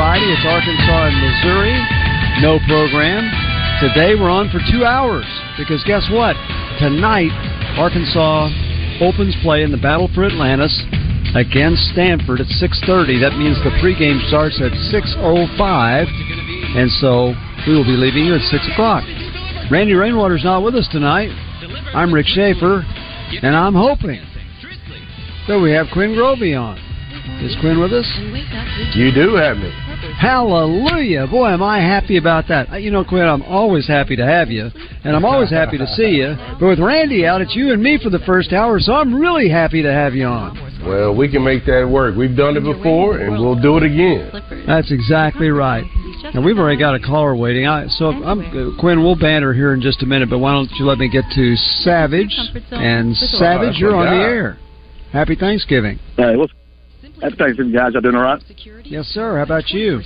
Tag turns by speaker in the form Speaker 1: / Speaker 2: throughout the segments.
Speaker 1: Friday it's Arkansas and Missouri. No program. Today we're on for two hours because guess what? Tonight Arkansas opens play in the battle for Atlantis against Stanford at 6:30. That means the pregame starts at 6:05, and so we will be leaving you at six o'clock. Randy Rainwater's not with us tonight. I'm Rick Schaefer, and I'm hoping that we have Quinn Grovey on. Is Quinn with us?
Speaker 2: You do have me.
Speaker 1: Hallelujah! Boy, am I happy about that. Uh, You know, Quinn, I'm always happy to have you, and I'm always happy to see you. But with Randy out, it's you and me for the first hour, so I'm really happy to have you on.
Speaker 2: Well, we can make that work. We've done it before, and we'll do it again.
Speaker 1: That's exactly right. And we've already got a caller waiting. I, so, I'm, uh, Quinn, we'll banter here in just a minute, but why don't you let me get to Savage? And Savage, you're on the air. Happy Thanksgiving.
Speaker 3: Hey, what's Happy Thanksgiving, guys. Y'all doing all right?
Speaker 1: Yes, sir. How about you?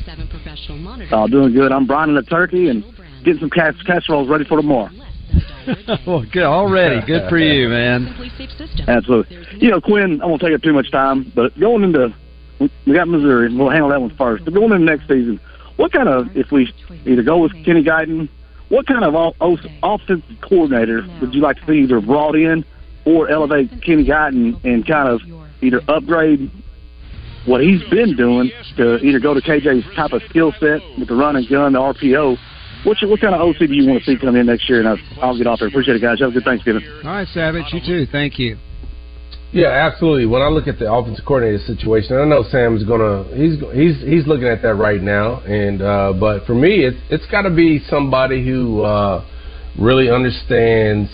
Speaker 3: Uh, doing good. I'm brining the turkey and getting some cas- casseroles ready for tomorrow.
Speaker 1: well, good already. Good for you, man.
Speaker 3: Absolutely. You know, Quinn, I won't take up too much time, but going into we got Missouri. And we'll handle that one first. But going into next season, what kind of if we either go with Kenny Guiton, what kind of o- o- offensive coordinator would you like to see either brought in or elevate Kenny Guiton and kind of either upgrade what he's been doing to either go to KJ's type of skill set with the run and gun, the RPO. What, you, what kind of OC do you want to see come in next year? And I'll, I'll get off there. Appreciate it, guys. Have a good Thanksgiving.
Speaker 1: All right, Savage. You too. Thank you.
Speaker 2: Yeah, absolutely. When I look at the offensive coordinator situation, I know Sam's gonna he's he's he's looking at that right now, and uh, but for me, it's it's got to be somebody who uh, really understands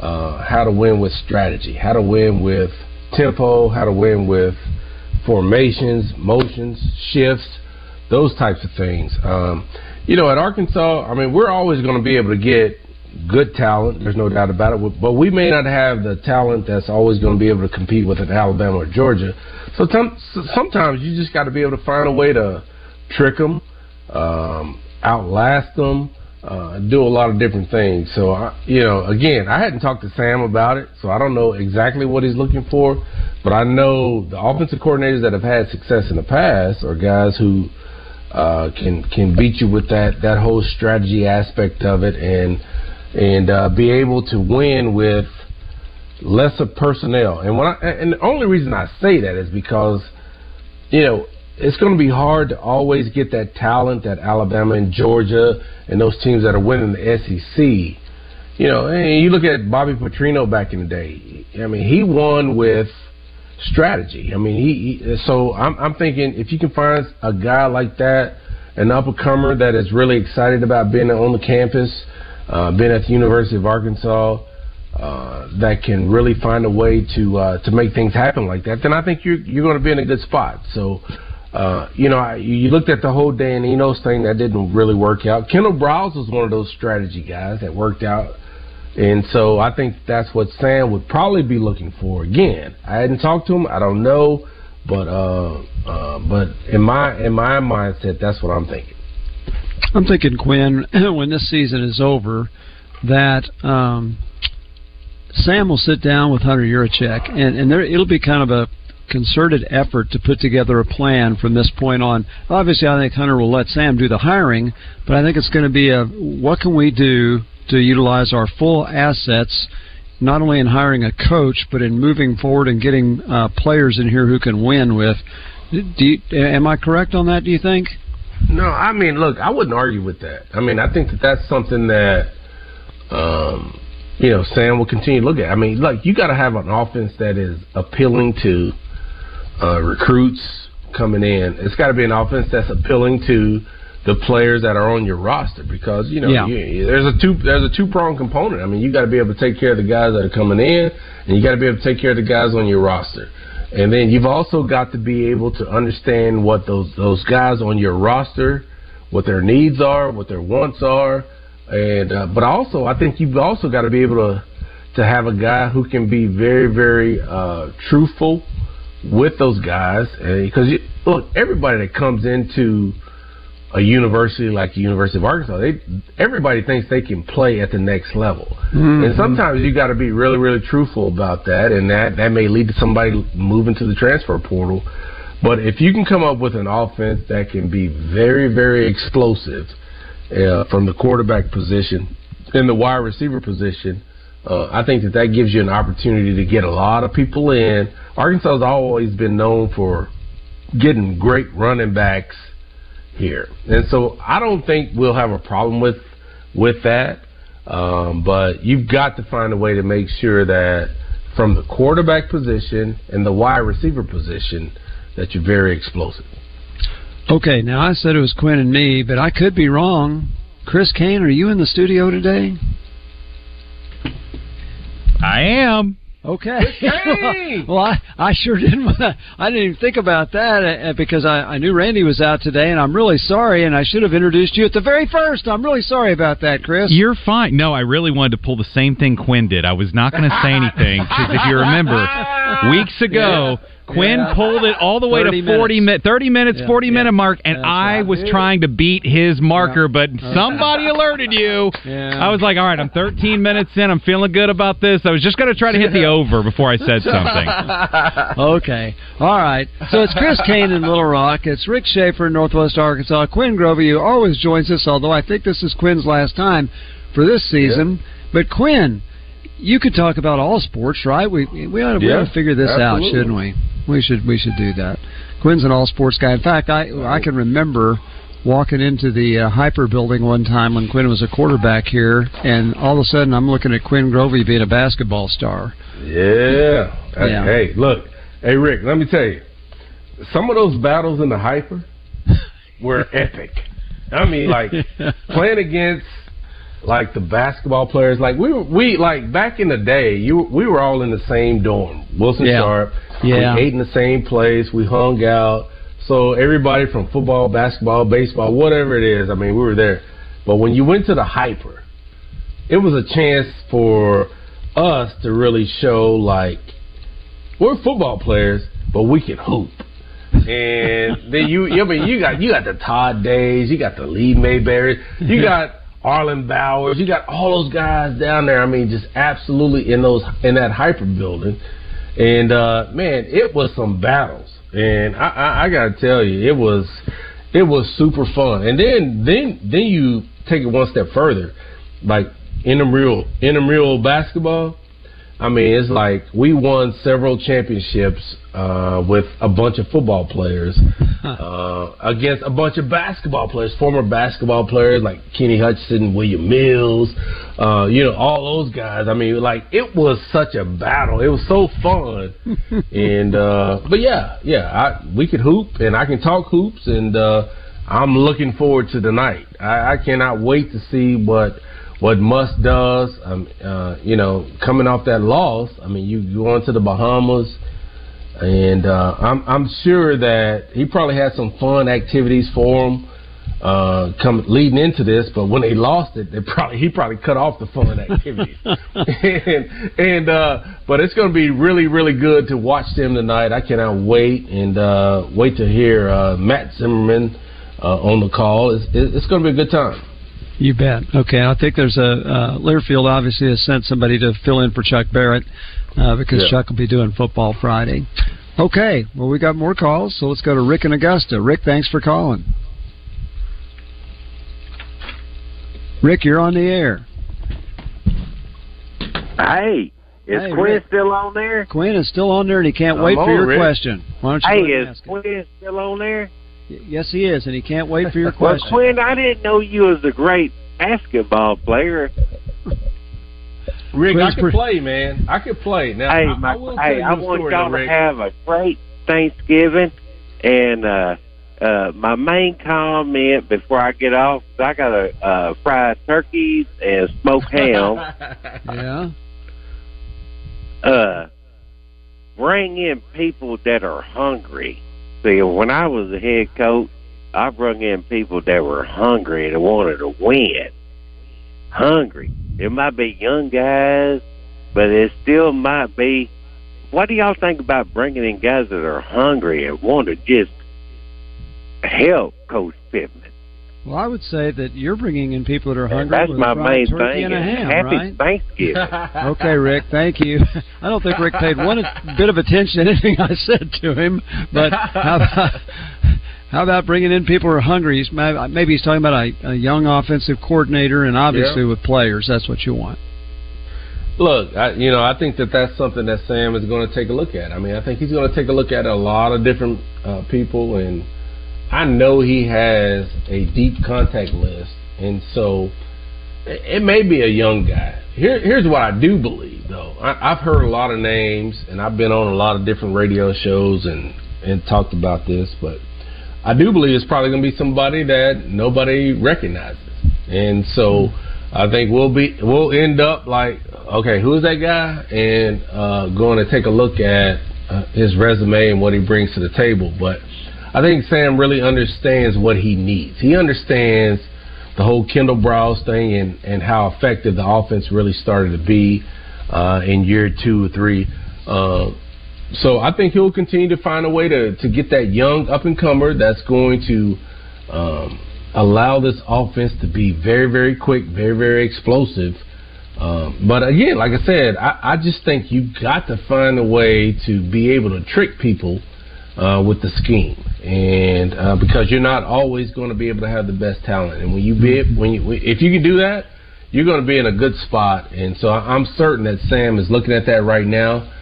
Speaker 2: uh, how to win with strategy, how to win with tempo, how to win with formations, motions, shifts, those types of things. Um, you know, at Arkansas, I mean, we're always going to be able to get good talent. There's no doubt about it. But we may not have the talent that's always going to be able to compete with an Alabama or Georgia. So some, sometimes you just got to be able to find a way to trick them, um, outlast them, uh, do a lot of different things. So, I, you know, again, I hadn't talked to Sam about it, so I don't know exactly what he's looking for. But I know the offensive coordinators that have had success in the past are guys who uh, can can beat you with that that whole strategy aspect of it and and uh, be able to win with lesser personnel. And when I, and the only reason I say that is because you know it's going to be hard to always get that talent that Alabama and Georgia and those teams that are winning the SEC. You know, and you look at Bobby Petrino back in the day. I mean, he won with strategy. I mean, he, he so I'm, I'm thinking if you can find a guy like that, an up and comer that is really excited about being on the campus, uh, being at the University of Arkansas, uh, that can really find a way to uh, to make things happen like that, then I think you're you're going to be in a good spot. So. Uh, you know, I, you looked at the whole Dan Enos thing that didn't really work out. Kendal Briles was one of those strategy guys that worked out and so I think that's what Sam would probably be looking for again. I hadn't talked to him. I don't know, but uh, uh, but in my in my mindset, that's what I'm thinking.
Speaker 1: I'm thinking, Quinn, when this season is over, that um, Sam will sit down with Hunter Yurachek, and, and there, it'll be kind of a concerted effort to put together a plan from this point on. Obviously, I think Hunter will let Sam do the hiring, but I think it's going to be a what can we do to utilize our full assets not only in hiring a coach, but in moving forward and getting uh, players in here who can win with. You, am I correct on that? Do you think?
Speaker 2: No, I mean, look, I wouldn't argue with that. I mean, I think that that's something that, um, you know, Sam will continue to look at. I mean, like you got to have an offense that is appealing to uh, recruits coming in. It's got to be an offense that's appealing to the players that are on your roster because you know yeah. you, there's a two there's a two prong component. I mean, you got to be able to take care of the guys that are coming in, and you got to be able to take care of the guys on your roster. And then you've also got to be able to understand what those those guys on your roster, what their needs are, what their wants are, and uh, but also I think you've also got to be able to to have a guy who can be very very uh, truthful with those guys because look everybody that comes into a university like the University of Arkansas, they everybody thinks they can play at the next level, mm-hmm. and sometimes you got to be really, really truthful about that, and that that may lead to somebody moving to the transfer portal. But if you can come up with an offense that can be very, very explosive uh, from the quarterback position and the wide receiver position, uh, I think that that gives you an opportunity to get a lot of people in. Arkansas has always been known for getting great running backs here, and so I don't think we'll have a problem with with that. Um, but you've got to find a way to make sure that from the quarterback position and the wide receiver position that you're very explosive.
Speaker 1: Okay, now I said it was Quinn and me, but I could be wrong. Chris Kane, are you in the studio today?
Speaker 4: I am.
Speaker 1: Okay. well, I, I sure didn't. I didn't even think about that uh, because I, I knew Randy was out today, and I'm really sorry. And I should have introduced you at the very first. I'm really sorry about that, Chris.
Speaker 4: You're fine. No, I really wanted to pull the same thing Quinn did. I was not going to say anything because if you remember, weeks ago. Yeah Quinn yeah. pulled it all the way to 40 minutes. 30 minutes, yeah. 40 minute mark, and I was trying to beat his marker, but somebody alerted you. I was like, all right, I'm 13 minutes in. I'm feeling good about this. I was just going to try to hit the over before I said something.
Speaker 1: okay. All right. So it's Chris Kane in Little Rock. It's Rick Schaefer in Northwest Arkansas. Quinn Grovey, you always joins us, although I think this is Quinn's last time for this season. But Quinn, you could talk about all sports, right? We we ought to, yeah, we ought to figure this absolutely. out, shouldn't we? We should we should do that. Quinn's an all sports guy. In fact, I I can remember walking into the uh, HPER building one time when Quinn was a quarterback here, and all of a sudden I'm looking at Quinn Grovey being a basketball star.
Speaker 2: Yeah. yeah. Hey, look. Hey, Rick. Let me tell you, some of those battles in the HPER were epic. I mean, like playing against like the basketball players. Like we we like back in the day, you we were all in the same dorm. Wilson yeah. Sharp. Yeah. We ate in the same place. We hung out. So everybody from football, basketball, baseball, whatever it is, I mean, we were there. But when you went to the HPER, it was a chance for us to really show like we're football players, but we can hoop. And then you, I mean, you got you got the Todd Days, you got the Lee Mayberry, you got Arlyn Bowers. You got all those guys down there. I mean, just absolutely in those in that HPER building. And uh, man, it was some battles. And I, I, I got to tell you, it was it was super fun. And then then then you take it one step further, like intramural intramural basketball. I mean, it's like we won several championships uh, with a bunch of football players uh, against a bunch of basketball players, former basketball players like Kenny Hutchinson, William Mills, uh, you know, all those guys. I mean, like it was such a battle. It was so fun, and uh, but yeah, yeah, I, we could hoop and I can talk hoops, and uh, I'm looking forward to tonight. I, I cannot wait to see what what Muss does. Um, uh, you know, coming off that loss, I mean, you go into the Bahamas, and uh, I'm I'm sure that he probably had some fun activities for him uh, come leading into this. But when they lost it, they probably he probably cut off the fun activities. and and uh, but it's going to be really really good to watch them tonight. I cannot wait and uh, wait to hear uh, Matt Zimmerman uh, on the call. It's, it's going to be a good time.
Speaker 1: You bet. Okay, I think there's a uh, Learfield obviously has sent somebody to fill in for Chuck Barrett uh, because yeah. Chuck will be doing football Friday. Okay, well we got more calls, so let's go to Rick and Augusta. Rick, thanks for calling. Rick, you're on the air.
Speaker 5: Hey. Is
Speaker 1: Hey,
Speaker 5: Quinn
Speaker 1: Rick.
Speaker 5: still on there?
Speaker 1: Quinn is still on there, and he can't
Speaker 2: I'm
Speaker 1: wait for your
Speaker 2: Rick.
Speaker 1: question. Why don't you
Speaker 5: Hey,
Speaker 1: go ahead and
Speaker 5: is
Speaker 1: ask?
Speaker 5: Quinn still on there?
Speaker 1: Y- Yes, he is, and he can't wait for your question. Well.
Speaker 5: Quinn, I didn't know you was a great basketball player.
Speaker 2: Rick,
Speaker 1: Quinn's
Speaker 2: I can
Speaker 1: pre-
Speaker 2: play, man. I can play. Now,
Speaker 5: hey,
Speaker 2: I,
Speaker 5: my,
Speaker 2: I will
Speaker 5: hey,
Speaker 2: tell you
Speaker 5: I
Speaker 2: a
Speaker 5: want y'all
Speaker 2: though,
Speaker 5: to have a great Thanksgiving, and uh, uh, my main comment before I get off, is I got to uh, fried turkeys and smoked ham.
Speaker 1: Yeah.
Speaker 5: uh, bring in people that are hungry. See, when I was a head coach, I brought in people that were hungry and wanted to win. Hungry. It might be young guys, but it still might be. What do y'all think about bringing in guys that are hungry and want to just help Coach Pittman?
Speaker 1: Well, I would say that you're bringing in people that are hungry.
Speaker 5: That's
Speaker 1: with
Speaker 5: my main thing.
Speaker 1: and a ham,
Speaker 5: happy
Speaker 1: right?
Speaker 5: Thanksgiving.
Speaker 1: Okay, Rick. Thank you. I don't think Rick paid one bit of attention to anything I said to him. But how about, how about bringing in people who are hungry? He's, maybe he's talking about a, a young offensive coordinator, and obviously
Speaker 2: Yeah.
Speaker 1: with players, that's what you want.
Speaker 2: Look, I, you know, I think that that's something that Sam is going to take a look at. I mean, I think he's going to take a look at a lot of different uh, people, and I know he has a deep contact list, and so it, may be a young guy. Here, here's what I do believe, though. I, I've heard a lot of names, and I've been on a lot of different radio shows and and talked about this, but I do believe it's probably going to be somebody that nobody recognizes, and so I think we'll be we'll end up like, okay, who's that guy, and uh, going to take a look at uh, his resume and what he brings to the table. But I think Sam really understands what he needs. He understands the whole Kendal Briles thing and and how effective the offense really started to be uh, in year two or three. Uh, so I think he'll continue to find a way to, to get that young up and comer that's going to um, allow this offense to be very, very quick, very, very explosive. Um, but again, like I said, I, I just think you've got to find a way to be able to trick people uh, with the scheme, and uh, because you're not always going to be able to have the best talent, and when you be when you if you can do that, you're going to be in a good spot. And so I'm certain that Sam is looking at that right now.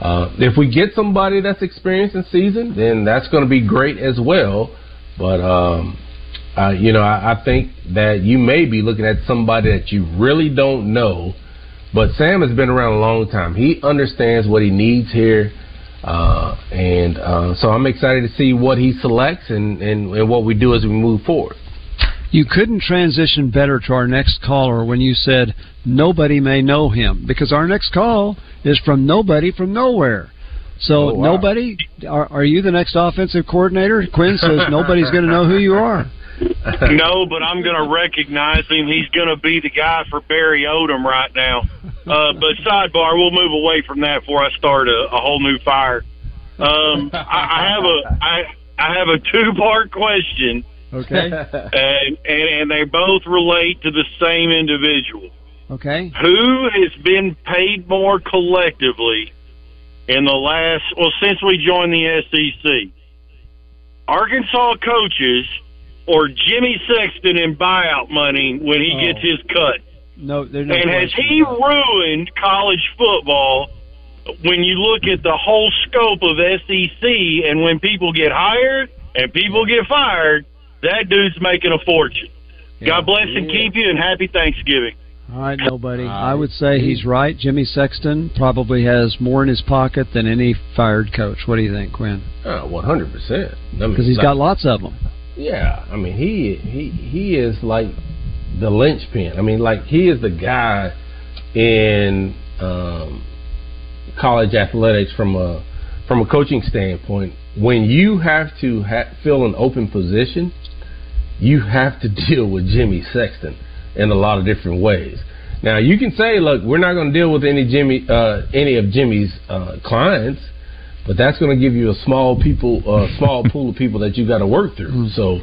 Speaker 2: Uh, if we get somebody that's experienced and seasoned, then that's going to be great as well. But um, uh, you know, I, I think that you may be looking at somebody that you really don't know. But Sam has been around a long time. He understands what he needs here. Uh, and uh, so I'm excited to see what he selects and, and, and what we do as we move forward.
Speaker 1: You couldn't transition better to our next caller when you said nobody may know him because our next call is from nobody from nowhere. So
Speaker 2: Oh, wow.
Speaker 1: nobody, are, are you the next offensive coordinator? Quinn says nobody's going to know who you are.
Speaker 6: no, but I'm going to recognize him. He's going to be the guy for Barry Odom right now. Uh, but sidebar, we'll move away from that before I start a, a whole new fire. Um, I, I have a I I have a two part question,
Speaker 1: Okay.
Speaker 6: and, and and they both relate to the same individual.
Speaker 1: Okay.
Speaker 6: Who has been paid more collectively in the last well since we joined the SEC? Arkansas coaches or Jimmy Sexton in buyout money when he
Speaker 1: Oh.
Speaker 6: gets his cut?
Speaker 1: No, there's no
Speaker 6: and has he ruined college football when you look at the whole scope of SEC and when people get hired and people get fired, that dude's making a fortune. God bless and keep you and happy Thanksgiving.
Speaker 1: All right, nobody. I would say he's right. Jimmy Sexton probably has more in his pocket than any fired coach. What do you think, Quinn?
Speaker 2: Uh, 100 percent.
Speaker 1: Because he's got lots of them.
Speaker 2: Yeah, I mean he he he is like the linchpin. I mean, like he is the guy in um, college athletics from a from a coaching standpoint. When you have to ha- fill an open position, you have to deal with Jimmy Sexton in a lot of different ways. Now you can say, look, we're not going to deal with any Jimmy uh, any of Jimmy's uh, clients, but that's going to give you a small people uh, small pool of people that you got to work through. So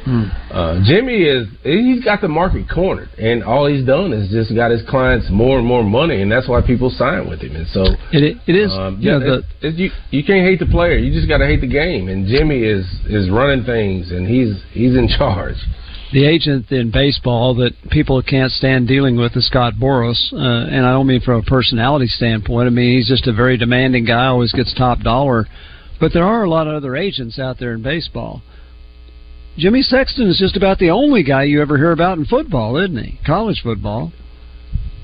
Speaker 2: uh, Jimmy is he's got the market cornered, and all he's done is just got his clients more and more money, and that's why people sign with him. And so
Speaker 1: It it is.
Speaker 2: um,
Speaker 1: you
Speaker 2: yeah,
Speaker 1: know, the,
Speaker 2: it's- it's- you you can't hate the player. You just got to hate the game. And Jimmy is is running things, and he's he's in charge.
Speaker 1: The agent in baseball that people can't stand dealing with is Scott Boras, uh, and I don't mean from a personality standpoint. I mean he's just a very demanding guy, always gets top dollar. But there are a lot of other agents out there in baseball. Jimmy Sexton is just about the only guy you ever hear about in football, isn't he? College football.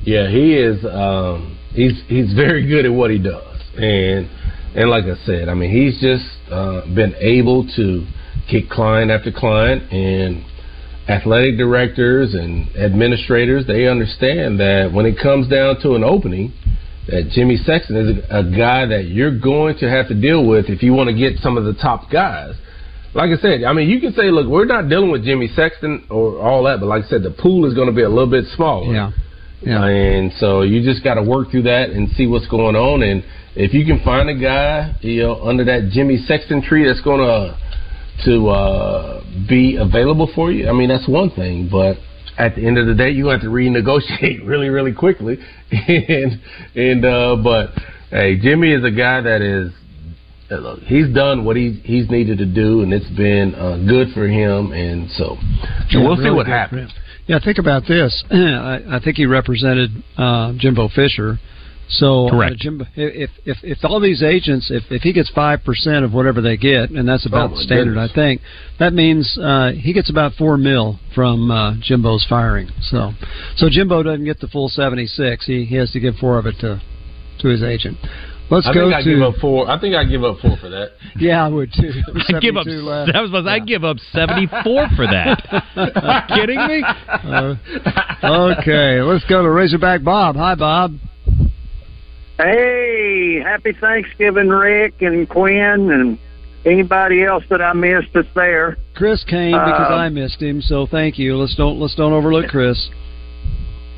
Speaker 2: Yeah, he is. Um, he's he's very good at what he does, and and like I said, I mean, he's just uh, been able to kick client after client, and athletic directors and administrators they understand that when it comes down to an opening, that Jimmy Sexton is a, a guy that you're going to have to deal with if you want to get some of the top guys. Like I said, I mean, you can say, look, we're not dealing with Jimmy Sexton or all that, but like I said, the pool is going to be a little bit smaller.
Speaker 1: Yeah.
Speaker 2: Yeah. And so you just got to work through that and see what's going on. And if you can find a guy, you know, under that Jimmy Sexton tree that's going to to uh, be available for you, I mean, that's one thing. But at the end of the day, you have to renegotiate really, really quickly. and and uh, but hey, Jimmy is a guy that is. Look, he's done what he he's needed to do, and it's been uh, good for him. And so,
Speaker 1: Yeah,
Speaker 2: we'll see what happens.
Speaker 1: Yeah, think about this. I, I think he represented uh, Jimbo Fisher. So uh,
Speaker 4: Correct.
Speaker 1: Jimbo, if if if all these agents, if if he gets five percent of whatever they get, and that's about
Speaker 2: Oh,
Speaker 1: the standard,
Speaker 2: goodness.
Speaker 1: I think that means uh, he gets about four mil from uh, Jimbo's firing. So so Jimbo doesn't get the full seventy six. He he has to give four of it to to his agent. Let's
Speaker 2: I
Speaker 1: go
Speaker 2: think I
Speaker 1: to
Speaker 2: give up four. I think I give up four for that.
Speaker 1: yeah, I would too.
Speaker 4: I give up.
Speaker 1: left.
Speaker 4: That was. I give up seventy four for that. Are you kidding me?
Speaker 1: Uh, okay, let's go to Razorback Bob. Hi, Bob.
Speaker 3: Hey, happy Thanksgiving, Rick and Quinn, and anybody else that I missed that's there.
Speaker 1: Chris came because
Speaker 3: Um,
Speaker 1: I missed him, so thank you. Let's don't let's don't overlook Chris.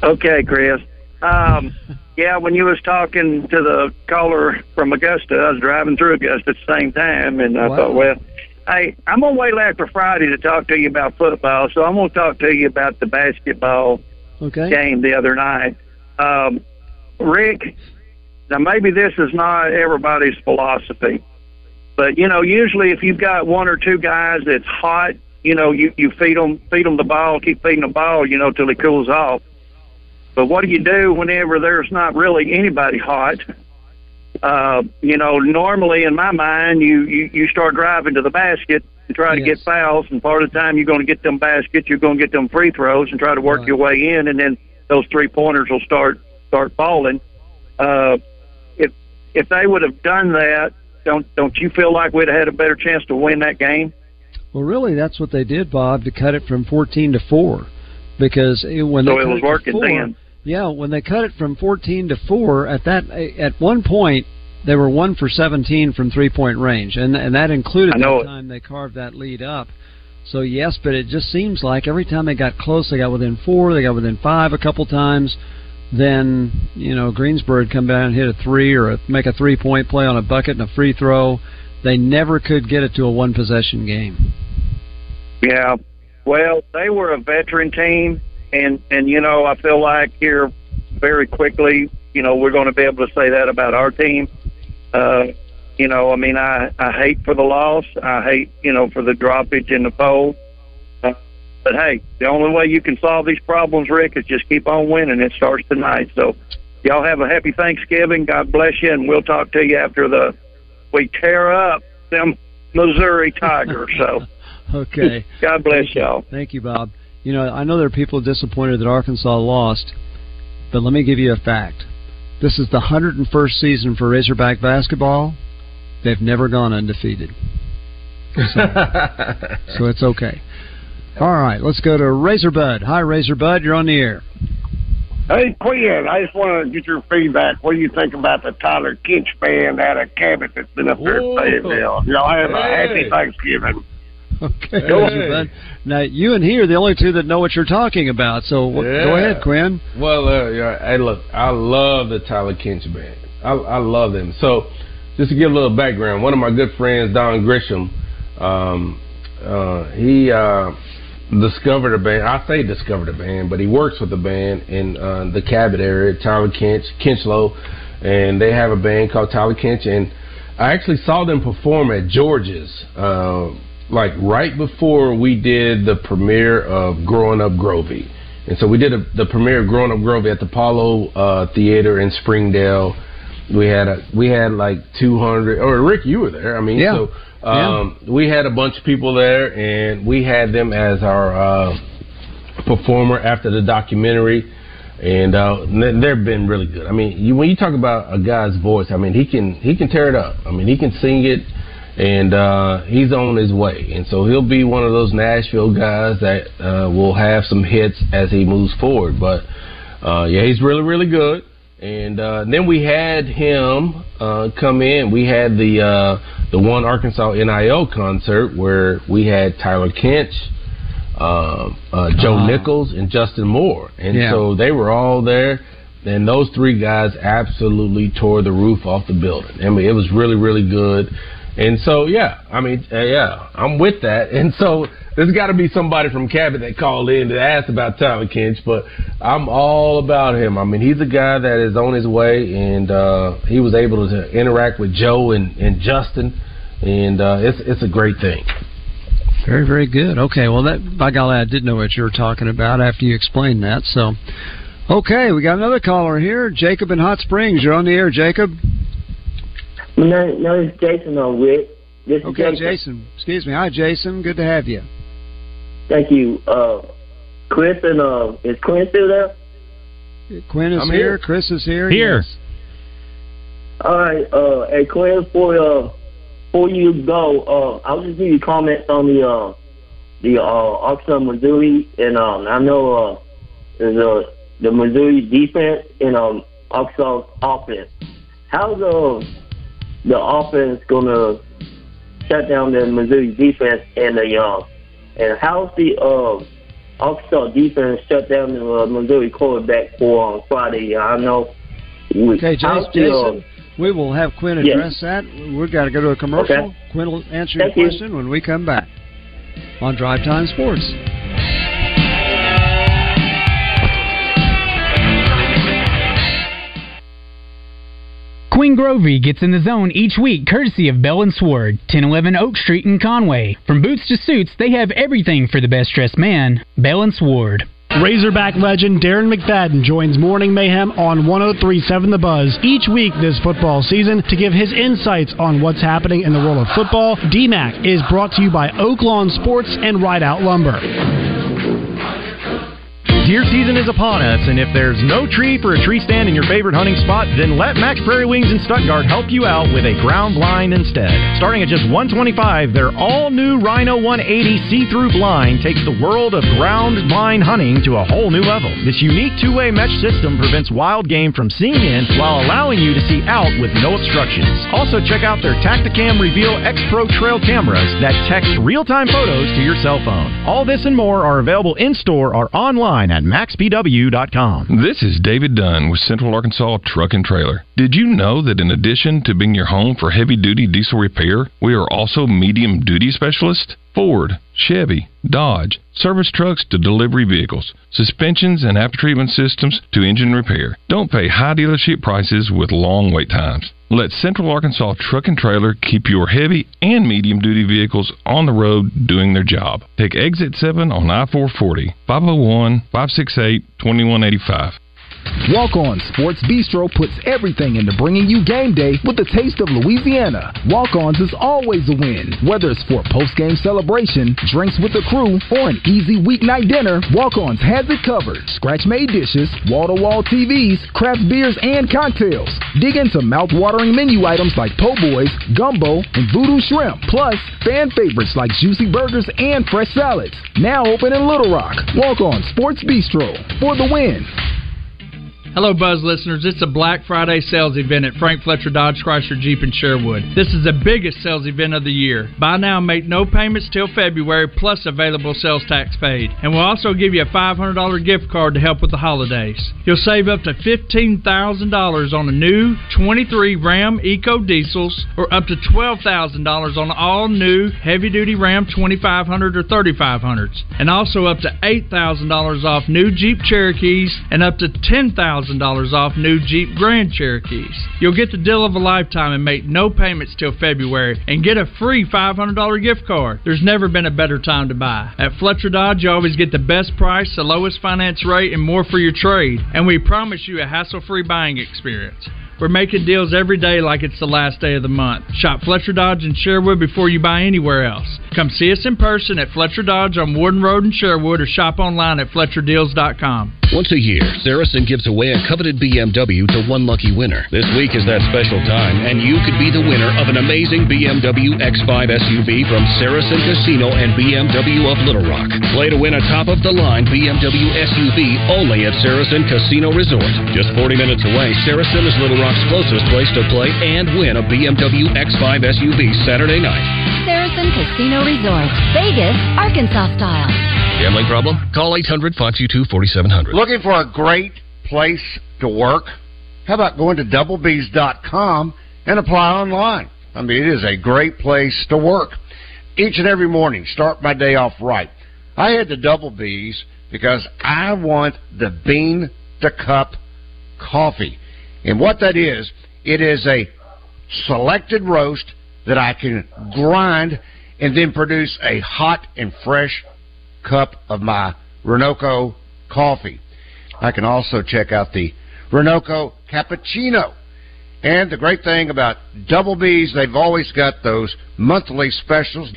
Speaker 3: Okay, Chris. Um, yeah, when you was talking to the caller from Augusta, I was driving through Augusta at the same time, and I
Speaker 1: Wow.
Speaker 3: thought, well, hey, I'm gonna wait after Friday to talk to you about football, so I'm gonna talk to you about the basketball
Speaker 1: Okay.
Speaker 3: game the other night. Um, Rick, now maybe this is not everybody's philosophy, but you know, usually if you've got one or two guys that's hot, you know, you you feed them feed them the ball, keep feeding the ball, you know, till he cools off. But what do you do whenever there's not really anybody hot? Uh, you know, normally in my mind, you you you start driving to the basket and try to
Speaker 1: Yes.
Speaker 3: get fouls, and part of the time you're going to get them baskets, you're going to get them free throws, and try to work
Speaker 1: Right.
Speaker 3: your way in, and then those three pointers will start start falling. Uh, if they would have done that, don't don't you feel like we'd have had a better chance to win that game?
Speaker 1: Well, really, that's what they did, Bob, to cut it from 14 to four, because it- when
Speaker 3: So
Speaker 1: they
Speaker 3: it
Speaker 1: cut
Speaker 3: was
Speaker 1: to
Speaker 3: working
Speaker 1: four,
Speaker 3: then.
Speaker 1: Yeah, when they cut it from 14 to four, at that at one point they were one for 17 from three point range, and and that included the
Speaker 3: it.
Speaker 1: time they carved that lead up. So yes, but it just seems like every time they got close, they got within four, they got within five a couple times. Then you know Greensboro would come down and hit a three or a, make a three point play on a bucket and a free throw. They never could get it to a one possession game.
Speaker 3: Yeah. Well, they were a veteran team, and and you know I feel like here very quickly, you know, we're going to be able to say that about our team. Uh, you know, I mean, I I hate for the loss. I hate you know for the droppage in the poll. But hey, the only way you can solve these problems, Rick, is just keep on winning. It starts tonight. So, y'all have a happy Thanksgiving. God bless you, and we'll talk to you after the we tear up them Missouri Tigers. So.
Speaker 1: Okay.
Speaker 3: God bless
Speaker 1: Thank you.
Speaker 3: y'all.
Speaker 1: Thank you, Bob. You know, I know there are people disappointed that Arkansas lost, but let me give you a fact. This is the 101st season for Razorback basketball. They've never gone undefeated. So, so it's okay. All right, let's go to Razorbud. Hi, Razorbud. You're on the air.
Speaker 7: Hey, Quinn, I just want to get your feedback. What do you think about the Tyler Kinch band out of Cabot that's been up there
Speaker 2: Whoa.
Speaker 7: at Fayetteville? Y'all have a happy Thanksgiving.
Speaker 1: Okay,
Speaker 2: Go
Speaker 1: Razorbud. Now, you and he are the only two that know what you're talking about, so w- go ahead, Quinn.
Speaker 2: Well, uh, yeah, hey, look, I love the Tyler Kinch band. I, I love them. So, just to give a little background, one of my good friends, Don Grisham, um, uh, he uh, discovered a band. I say discovered a band, but he works with a band in uh, the Cabot area, Tyler Kinch, Kinchlow, and they have a band called Tyler Kinch. And I actually saw them perform at George's uh, like right before we did the premiere of Growing Up Grovey. And so we did a, the premiere of Growing Up Grovey at the Apollo uh, Theater in Springdale. We had a, we had like 200 or Rick you were there. I mean,
Speaker 8: Yeah.
Speaker 2: so um, we had a bunch of people there and we had them as our uh, performer after the documentary. And uh, they- they've been really good. I mean, you, when you talk about a guy's voice, I mean, he can he can tear it up. I mean, he can sing it, and uh, he's on his way. And so he'll be one of those Nashville guys that uh, will have some hits as he moves forward. But uh, yeah, he's really really good. And uh, then we had him uh, come in. We had the uh, the one Arkansas NIL concert where we had Tyler Kinch, uh, uh, Joe
Speaker 8: Ah.
Speaker 2: Nichols, and Justin Moore, and
Speaker 8: Yeah.
Speaker 2: so they were all there. And those three guys absolutely tore the roof off the building. I mean, it was really, really good. And so, yeah, I mean, uh, yeah, I'm with that. And so, there's got to be somebody from Cabot that called in to ask about Tyler Kinch, but I'm all about him. I mean, he's a guy that is on his way, and uh, he was able to interact with Joe and, and Justin, and uh, it's it's a great thing.
Speaker 1: Very, very good. Okay, well, that by golly, I did know what you were talking about after you explained that. So, okay, we got another caller here, Jacob in Hot Springs. You're on the air, Jacob.
Speaker 9: No, no, it's Jason on Rick. This is
Speaker 1: Okay,
Speaker 9: Jason.
Speaker 1: Jason. Excuse me. Hi, Jason. Good to have you.
Speaker 9: Thank you. Uh, Chris and uh, is Quinn still there?
Speaker 1: Quinn is here.
Speaker 9: here.
Speaker 1: Chris is here.
Speaker 9: Here.
Speaker 1: Yes.
Speaker 9: All right. Uh, hey Quinn, before uh, before you go, uh, I'll just give you comments on the uh, the uh, Arkansas Missouri, and um, I know uh, there's uh, the Missouri defense and um, Arkansas offense. How's uh, the offense gonna shut down the Missouri defense and the uh, and how's the uh, Arkansas defense shut down the uh, Missouri quarterback for on Friday? I know. We,
Speaker 1: Okay, Jason.
Speaker 9: the, uh,
Speaker 1: Jason we will have Quinn
Speaker 9: Yes.
Speaker 1: address that. We've got to go to a commercial.
Speaker 9: Okay.
Speaker 1: Quinn will answer
Speaker 9: Thank
Speaker 1: your
Speaker 9: you.
Speaker 1: question when we come back on Drive Time Sports.
Speaker 10: Quinn Grovey gets in the zone each week courtesy of Bell and Sword, 1011 Oak Street in Conway. From boots to suits, they have everything for the best dressed man. Bell and Sword.
Speaker 11: Razorback legend Darren McFadden joins Morning Mayhem on 1037 The Buzz each week this football season to give his insights on what's happening in the world of football. DMAC is brought to you by Oak Lawn Sports and Rideout Lumber.
Speaker 12: Deer season is upon us, and if there's no tree for a tree stand in your favorite hunting spot, then let Mack's Prairie Wings in Stuttgart help you out with a ground blind instead. Starting at just 125, their all-new Rhino 180 see-through blind takes the world of ground blind hunting to a whole new level. This unique two-way mesh system prevents wild game from seeing in while allowing you to see out with no obstructions. Also, check out their Tacticam Reveal X Pro trail cameras that text real-time photos to your cell phone. All this and more are available in-store or online at maxbw.com.
Speaker 13: This is David Dunn with Central Arkansas Truck and Trailer. Did you know that in addition to being your home for heavy duty diesel repair, we are also medium duty specialists? Ford, Chevy, Dodge, service trucks to delivery vehicles, suspensions and aftertreatment systems to engine repair. Don't pay high dealership prices with long wait times. Let Central Arkansas Truck and Trailer keep your heavy and medium duty vehicles on the road doing their job. Take exit 7 on I 440, 501 568 2185.
Speaker 14: Walk On Sports Bistro puts everything into bringing you game day with the taste of Louisiana. Walk Ons is always a win. Whether it's for post game celebration, drinks with the crew, or an easy weeknight dinner, Walk Ons has it covered. Scratch made dishes, wall to wall TVs, craft beers, and cocktails. Dig into mouth watering menu items like po' boys, gumbo, and voodoo shrimp. Plus, fan favorites like juicy burgers and fresh salads. Now open in Little Rock. Walk On Sports Bistro for the win.
Speaker 15: Hello, Buzz listeners. It's a Black Friday sales event at Frank Fletcher Dodge Chrysler Jeep in Sherwood. This is the biggest sales event of the year. Buy now make no payments till February, plus available sales tax paid. And we'll also give you a $500 gift card to help with the holidays. You'll save up to $15,000 on a new 23 Ram Eco Diesels or up to $12,000 on all new heavy duty Ram 2500 or 3500s. And also up to $8,000 off new Jeep Cherokees and up to $10,000 $1,000 off new Jeep Grand Cherokees. You'll get the deal of a lifetime and make no payments till February and get a free $500 gift card. There's never been a better time to buy. At Fletcher Dodge, you always get the best price, the lowest finance rate, and more for your trade. And we promise you a hassle free buying experience. We're making deals every day like it's the last day of the month. Shop Fletcher Dodge in Sherwood before you buy anywhere else. Come see us in person at Fletcher Dodge on Warden Road in Sherwood or shop online at FletcherDeals.com.
Speaker 8: Once a year, Saracen gives away a coveted BMW to one lucky winner. This week is that special time, and you could be the winner of an amazing BMW X5 SUV from Saracen Casino and BMW of Little Rock. Play to win a top of the line BMW SUV only at Saracen Casino Resort. Just 40 minutes away, Saracen is Little Rock's closest place to play and win a BMW X5 SUV Saturday night.
Speaker 16: Saracen Casino Resort, Vegas, Arkansas style.
Speaker 8: Gambling problem? Call 800 522 4700.
Speaker 17: Looking for a great place to work? How about going to doublebees.com and apply online? I mean, it is a great place to work. Each and every morning, start my day off right. I head to Double B's because I want the bean to cup coffee. And what that is, it is a selected roast that I can grind and then produce a hot and fresh cup of my Renoco coffee. I can also check out the Renoco cappuccino. And the great thing about Double B's, they've always got those monthly specials.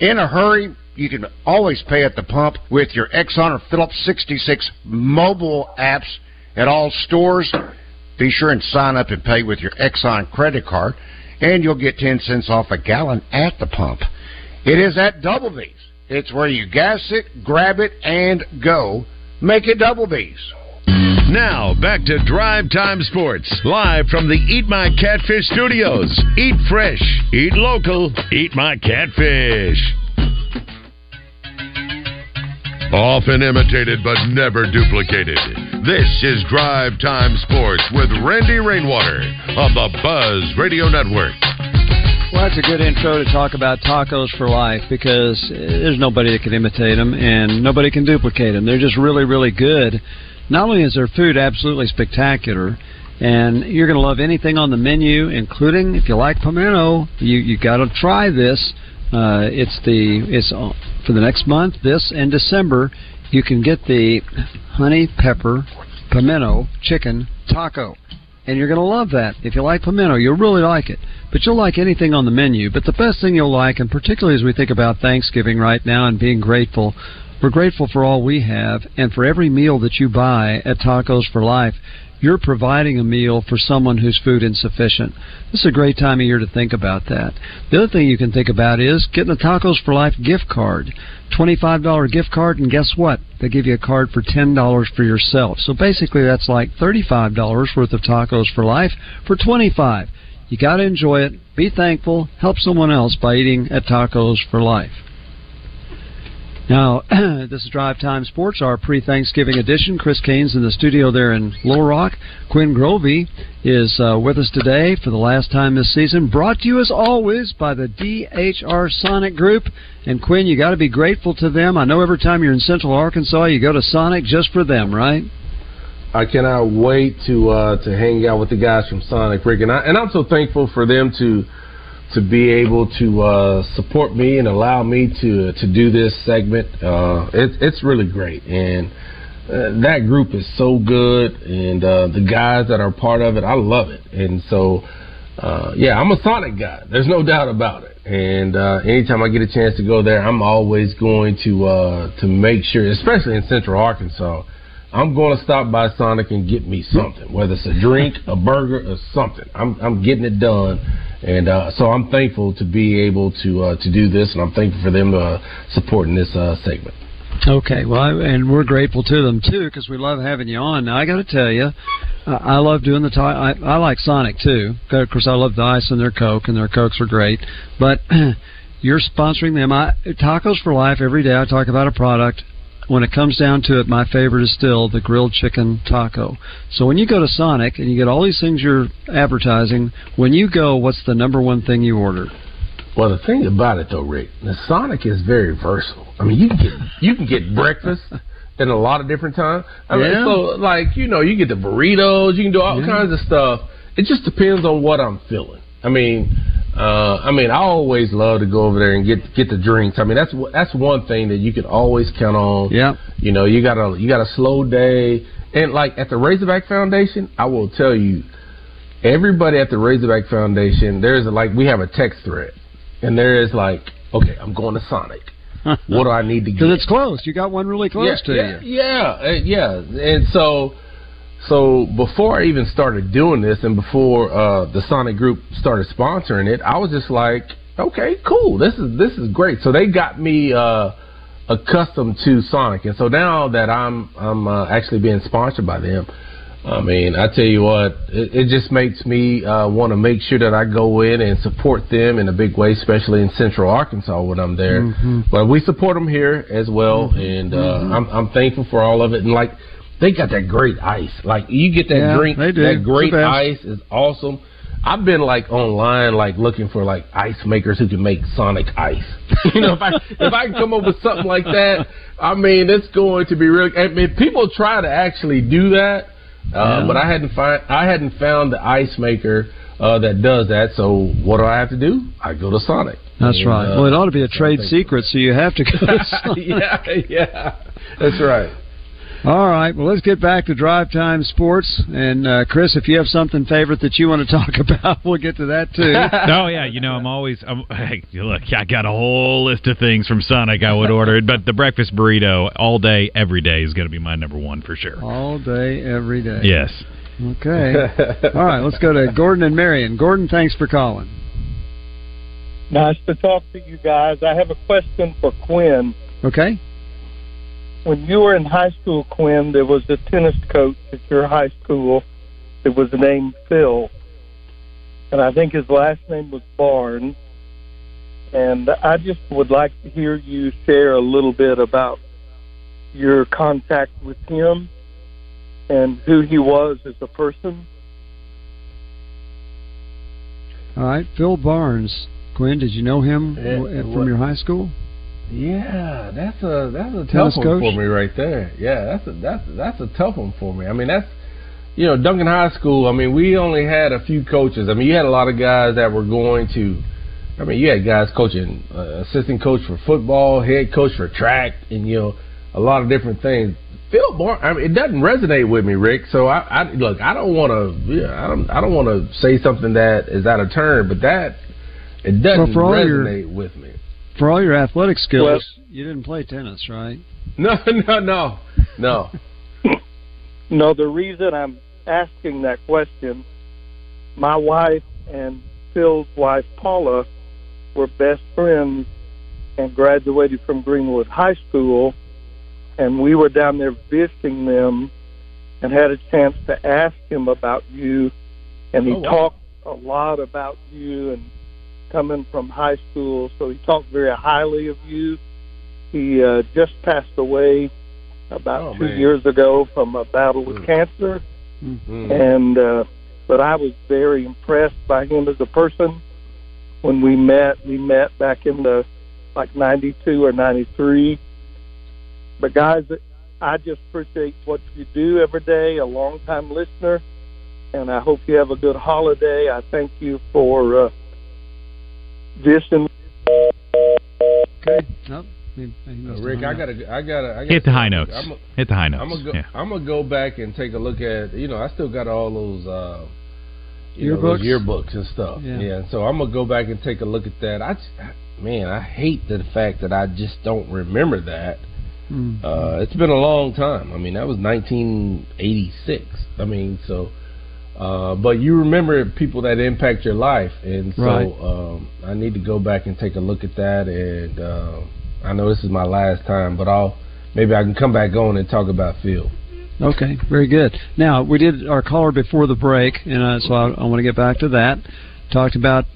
Speaker 17: In a hurry, you can always pay at the pump with your Exxon or Phillips 66 mobile apps at all stores. Be sure and sign up and pay with your Exxon credit card, and you'll get 10 cents off a gallon at the pump. It is at Double B's. It's where you gas it, grab it, and go. Make it Double B's.
Speaker 18: Now, back to Drive Time Sports, live from the Eat My Catfish studios. Eat fresh, eat local, eat my catfish. Often imitated but never duplicated. This is Drive Time Sports with Randy Rainwater on the Buzz Radio Network.
Speaker 1: Well, that's a good intro to talk about tacos for life because there's nobody that can imitate them and nobody can duplicate them. They're just really, really good. Not only is their food absolutely spectacular, and you're going to love anything on the menu, including if you like pimento, you you got to try this. Uh, it's the it's for the next month, this and December. You can get the honey pepper pimento chicken taco and you're going to love that. If you like pimento, you'll really like it. But you'll like anything on the menu. But the best thing you'll like, and particularly as we think about Thanksgiving right now and being grateful, we're grateful for all we have, and for every meal that you buy at Tacos for Life, you're providing a meal for someone who's food insufficient. This is a great time of year to think about that. The other thing you can think about is getting a Tacos for Life gift card. $25 gift card, and guess what? They give you a card for $10 for yourself. So basically, that's like $35 worth of Tacos for Life for 25 You got to enjoy it, be thankful, help someone else by eating at Tacos for Life. Now, this is Drive Time Sports, our pre-Thanksgiving edition. Chris Kane's in the studio there in Little Rock. Quinn Grovey is uh, with us today for the last time this season. Brought to you as always by the DHR Sonic Group. And Quinn, you got to be grateful to them. I know every time you're in Central Arkansas, you go to Sonic just for them, right?
Speaker 2: I cannot wait to uh, to hang out with the guys from Sonic Rick, and I and I'm so thankful for them to to be able to uh, support me and allow me to to do this segment. Uh, it, it's really great, and uh, that group is so good, and uh, the guys that are part of it, I love it. And so, uh, yeah, I'm a Sonic guy. There's no doubt about it. And uh, anytime I get a chance to go there, I'm always going to uh, to make sure, especially in Central Arkansas. I'm going to stop by Sonic and get me something, whether it's a drink, a burger, or something. I'm I'm getting it done, and uh, so I'm thankful to be able to uh, to do this, and I'm thankful for them uh, supporting this uh, segment.
Speaker 1: Okay, well, and we're grateful to them too because we love having you on. Now I got to tell you, I love doing the talk. I, I like Sonic too. Of course, I love the ice and their Coke, and their Cokes are great. But you're sponsoring them. I, Tacos for Life every day. I talk about a product when it comes down to it, my favorite is still the grilled chicken taco. So when you go to Sonic and you get all these things you're advertising, when you go, what's the number one thing you order?
Speaker 2: Well, the thing about it though, Rick, the Sonic is very versatile. I mean, you can get you can get breakfast, in a lot of different times. I mean,
Speaker 1: Yeah.
Speaker 2: so like you know, you get the burritos, you can do all
Speaker 1: Yeah.
Speaker 2: kinds of stuff. It just depends on what I'm feeling. I mean, uh, I mean, I always love to go over there and get get the drinks. I mean, that's that's one thing that you can always count on.
Speaker 1: Yeah.
Speaker 2: You know, you got a you got a slow day, and like at the Razorback Foundation, I will tell you, everybody at the Razorback Foundation, there's a, like we have a text thread, and there is like, okay, I'm going to Sonic. what do I need to get?
Speaker 1: Because it's close. You got one really close
Speaker 2: yeah,
Speaker 1: to
Speaker 2: yeah,
Speaker 1: you.
Speaker 2: Yeah, yeah, and so so before I even started doing this, and before uh, the Sonic Group started sponsoring it, I was just like, okay, cool, this is this is great. So they got me uh, accustomed to Sonic, and so now that I'm I'm uh, actually being sponsored by them. I mean, I tell you what, it, it just makes me uh, want to make sure that I go in and support them in a big way, especially in Central Arkansas when I'm there.
Speaker 1: Mhm.
Speaker 2: But we support them here as well, and uh,
Speaker 1: Mhm.
Speaker 2: I'm I'm thankful for all of it. And like, they got that great ice. Like, you get that
Speaker 1: Yeah,
Speaker 2: drink,
Speaker 1: they do.
Speaker 2: that great ice is awesome. I've been like online, like looking for like ice makers who can make Sonic ice. you know, if I if I can come up with something like that, I mean, it's going to be really. I mean, people try to actually do that, uh,
Speaker 1: Yeah.
Speaker 2: but I hadn't find I hadn't found the ice maker uh, that does that. So what do I have to do? I go to Sonic.
Speaker 1: That's
Speaker 2: And,
Speaker 1: right.
Speaker 2: uh,
Speaker 1: well, it ought to be a trade secret, so you have to go. to Sonic.
Speaker 2: yeah, yeah, that's right.
Speaker 1: All right. Well, let's get back to drive time sports. And uh, Chris, if you have something favorite that you want to talk about, we'll get to that too.
Speaker 4: oh yeah, you know I'm always. I'm, hey, look, I got a whole list of things from Sonic I would order, but the breakfast burrito all day, every day is going to be my number one for sure.
Speaker 1: All day, every day.
Speaker 4: Yes.
Speaker 1: Okay. All right. Let's go to Gordon and Marion. Gordon, thanks for calling.
Speaker 19: Nice to talk to you guys. I have a question for Quinn.
Speaker 1: Okay.
Speaker 19: When you were in high school, Quinn, there was a tennis coach at your high school that was named Phil. And I think his last name was Barnes. And I just would like to hear you share a little bit about your contact with him and who he was as a person.
Speaker 1: All right. Phil Barnes. Quinn, did you know him
Speaker 2: Yeah,
Speaker 1: from your high school?
Speaker 2: Yeah, that's a that's a tough one for me right there. Yeah, that's a that's that's a tough one for me. I mean, that's you know Duncan High School. I mean, we only had a few coaches. I mean, you had a lot of guys that were going to. I mean, you had guys coaching, uh, assistant coach for football, head coach for track, and you know a lot of different things. Phil Barnes. I mean, it doesn't resonate with me, Rick. So I, I look. I don't want to. Yeah, I don't. I don't want to say something that is out of turn, but that it doesn't
Speaker 1: Well, all your-
Speaker 2: resonate with me.
Speaker 1: For all your athletic skills,
Speaker 19: Well-
Speaker 1: you didn't play tennis, right?
Speaker 2: No, no, no, no.
Speaker 19: No, the reason I'm asking that question, my wife and Phil's wife, Paula, were best friends and graduated from Greenwood High School. And we were down there visiting them and had a chance to ask him about you. And he
Speaker 2: Oh, wow.
Speaker 19: talked a lot about you and coming from high school. So he talked very highly of you. He uh, just passed away about
Speaker 2: Oh,
Speaker 19: two
Speaker 2: man.
Speaker 19: years ago from a battle with cancer.
Speaker 2: Mm.
Speaker 19: And uh, but I was very impressed by him as a person. When we met, we met back in the like '92 or '93. But guys, I just appreciate what you do every day. A long time listener, and I hope you have a good holiday. I thank you for uh, this and
Speaker 1: Okay. Nope. He- he must
Speaker 2: Rick, I gotta, I gotta, I gotta
Speaker 4: Hit the high notes.
Speaker 2: I'm,
Speaker 4: Hit the high notes.
Speaker 2: I'm gonna go,
Speaker 4: yeah.
Speaker 2: I'm gonna go back and take a look at. You know, I still got all those, uh, you know,
Speaker 1: Yearbooks?
Speaker 2: those yearbooks and stuff.
Speaker 1: Yeah.
Speaker 2: Yeah. So I'm gonna go back and take a look at that. I, just- man, I hate the fact that I just don't remember that.
Speaker 1: Hmm.
Speaker 2: Uh, it's been a long time. I mean, that was 1986. I mean, so. Uh, but you remember people that impact your life, and so
Speaker 1: Right.
Speaker 2: um, I need to go back and take a look at that. And uh, I know this is my last time, but I'll maybe I can come back on and talk about Phil.
Speaker 1: Okay, very good. Now we did our caller before the break, and uh, so I, I want to get back to that. Talked about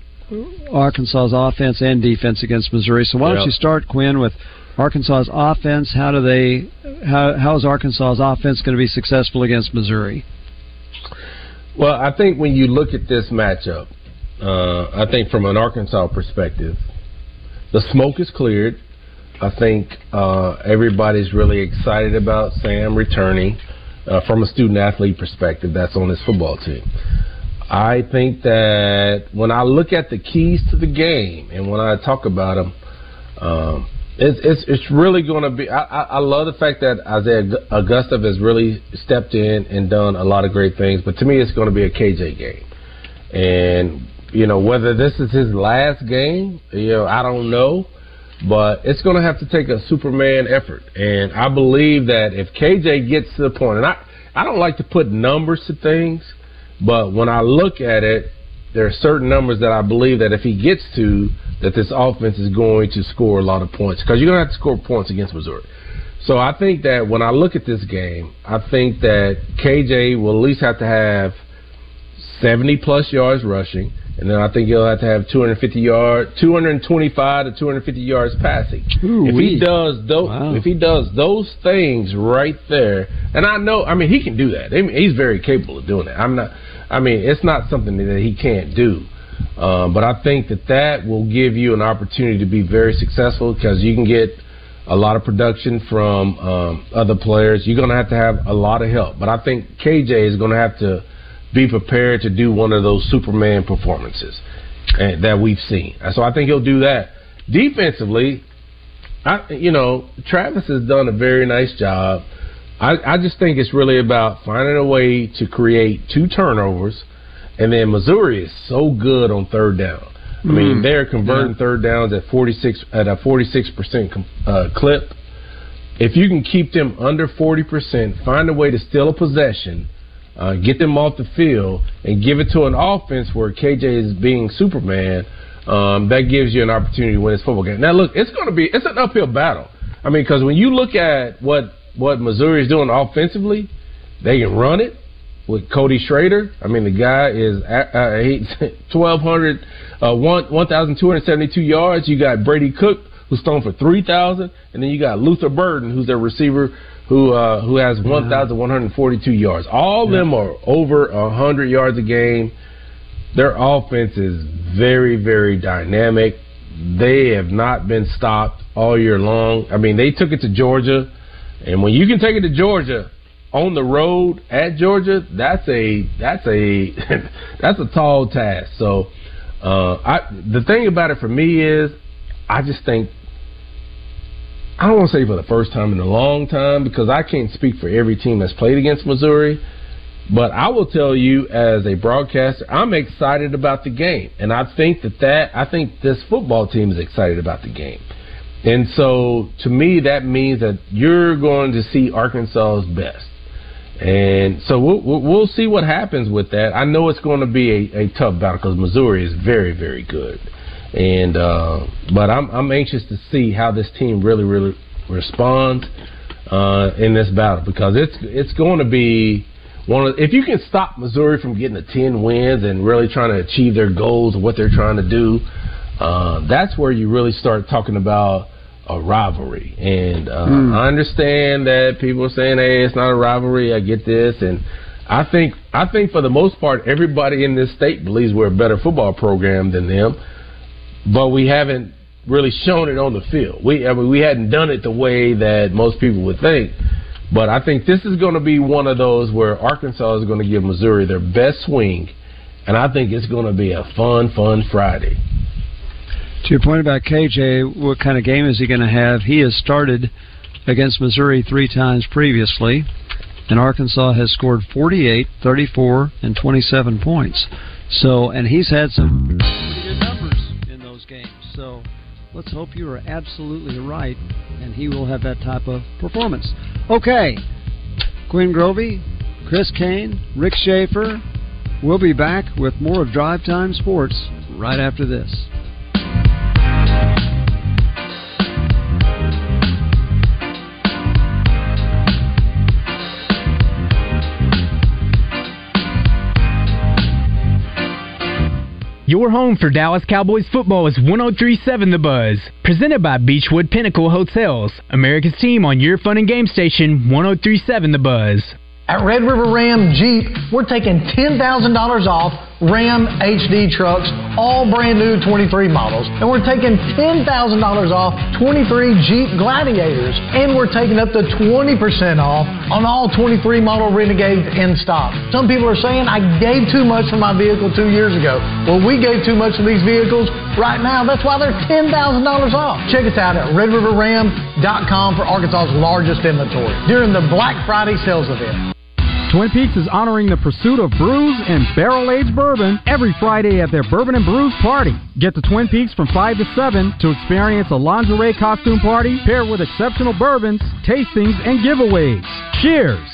Speaker 1: Arkansas's offense and defense against Missouri. So why don't you start, Quinn, with Arkansas's offense? How do they? How how is Arkansas's offense going to be successful against Missouri?
Speaker 2: Well, I think when you look at this matchup, uh, I think from an Arkansas perspective, the smoke is cleared. I think uh, everybody's really excited about Sam returning uh, from a student athlete perspective. That's on his football team. I think that when I look at the keys to the game and when I talk about them, um, it's it's it's really going to be. I, I, I love the fact that Isaiah Augusta has really stepped in and done a lot of great things. But to me, it's going to be a KJ game, and you know whether this is his last game, you know I don't know, but it's going to have to take a Superman effort. And I believe that if KJ gets to the point, and I I don't like to put numbers to things, but when I look at it, there are certain numbers that I believe that if he gets to that this offense is going to score a lot of points because you're going to have to score points against Missouri. So I think that when I look at this game, I think that KJ will at least have to have 70 plus yards rushing, and then I think he'll have to have 250 yards, 225 to 250 yards passing.
Speaker 1: Ooh,
Speaker 2: if
Speaker 1: wee.
Speaker 2: he does those,
Speaker 1: Wow.
Speaker 2: if he does those things right there, and I know, I mean, he can do that. I mean, he's very capable of doing that. I'm not. I mean, it's not something that he can't do. Um, but I think that that will give you an opportunity to be very successful because you can get a lot of production from um, other players. You're going to have to have a lot of help. But I think KJ is going to have to be prepared to do one of those Superman performances eh, that we've seen. So I think he'll do that. Defensively, I, you know, Travis has done a very nice job. I, I just think it's really about finding a way to create two turnovers, and then Missouri is so good on third down. I mean,
Speaker 1: Mm.
Speaker 2: they're converting
Speaker 1: Yeah.
Speaker 2: third downs at forty six at a forty six percent uh, clip. If you can keep them under forty percent, find a way to steal a possession, uh, get them off the field, and give it to an offense where KJ is being Superman. Um, that gives you an opportunity to win this football game. Now, look, it's going to be it's an uphill battle. I mean, because when you look at what what Missouri is doing offensively, they can run it with Cody Schrader. I mean, the guy is uh, uh, he's 1,200, uh, 1 1,272 yards. You got Brady Cook, who's thrown for 3,000, and then you got Luther Burden, who's their receiver, who uh, who has 1,142 yards. All of them are over 100 yards a game. Their offense is very, very dynamic. They have not been stopped all year long. I mean, they took it to Georgia, and when you can take it to Georgia on the road at Georgia, that's a that's a that's a tall task. So, uh, I the thing about it for me is, I just think I don't want to say for the first time in a long time because I can't speak for every team that's played against Missouri. But I will tell you, as a broadcaster, I'm excited about the game, and I think that that I think this football team is excited about the game, and so to me that means that you're going to see Arkansas's best, and so we'll, we'll see what happens with that. I know it's going to be a, a tough battle because Missouri is very very good, and uh, but I'm I'm anxious to see how this team really really responds uh, in this battle. Because it's it's going to be one of if you can stop Missouri from getting the ten wins and really trying to achieve their goals and what they're trying to do, uh, that's where you really start talking about a rivalry. And uh,
Speaker 1: Hmm.
Speaker 2: I understand that people are saying, "Hey, it's not a rivalry." I get this, and I think I think for the most part, everybody in this state believes we're a better football program than them, but we haven't really shown it on the field. We I mean, we hadn't done it the way that most people would think. But I think this is going to be one of those where Arkansas is going to give Missouri their best swing, and I think it's going to be a fun, fun Friday.
Speaker 1: To your point about KJ, what kind of game is he going to have? He has started against Missouri three times previously, and Arkansas has scored 48, 34, and 27 points. So, and he's had some pretty good numbers in those games. So, let's hope you are absolutely right, and he will have that type of performance. Okay, Quinn Grovey, Chris Kane, Rick Shaeffer. We'll be back with more of Drive Time Sports right after this.
Speaker 10: Your home for Dallas Cowboys football is 1037 The Buzz. Presented by Beechwood Pinnacle Hotels, America's team on your fun and game station 1037 The Buzz.
Speaker 20: At Red River Ram Jeep, we're taking $10,000 off Ram HD trucks, all brand new 23 models. And we're taking $10,000 off 23 Jeep Gladiators. And we're taking up to 20% off on all 23 model Renegades in stock. Some people are saying I gave too much for my vehicle two years ago. Well, we gave too much for these vehicles right now. That's why they're $10,000 off. Check us out at redriverram.com for Arkansas's largest inventory during the Black Friday sales event.
Speaker 21: Twin Peaks is honoring the pursuit of brews and barrel aged bourbon every Friday at their Bourbon and Brews party. Get to Twin Peaks from 5 to 7 to experience a lingerie costume party paired with exceptional bourbons, tastings, and giveaways. Cheers!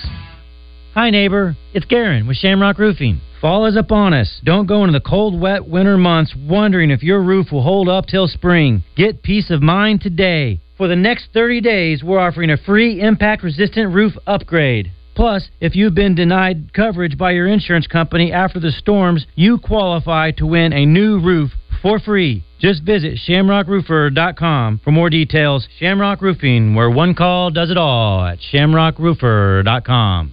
Speaker 22: Hi, neighbor. It's Garen with Shamrock Roofing. Fall is upon us. Don't go into the cold, wet winter months wondering if your roof will hold up till spring. Get peace of mind today. For the next 30 days, we're offering a free impact resistant roof upgrade. Plus, if you've been denied coverage by your insurance company after the storms, you qualify to win a new roof for free. Just visit shamrockroofer.com for more details. Shamrock Roofing, where one call does it all at shamrockroofer.com.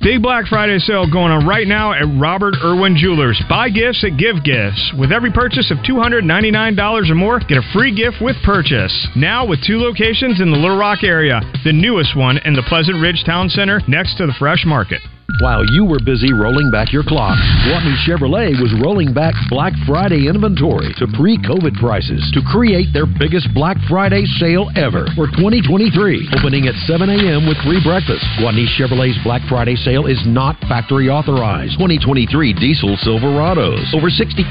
Speaker 23: Big Black Friday sale going on right now at Robert Irwin Jewelers. Buy gifts at give gifts. With every purchase of $299 or more, get a free gift with purchase. Now with two locations in the Little Rock area. The newest one in the Pleasant Ridge Town Center next to the Fresh Market.
Speaker 24: While you were busy rolling back your clock, Gwatney Chevrolet was rolling back Black Friday inventory to pre-COVID prices to create their biggest Black Friday sale ever for 2023. Opening at 7 a.m. with free breakfast. Gwatney Chevrolet's Black Friday sale is not factory authorized. 2023 diesel Silverados over 6,500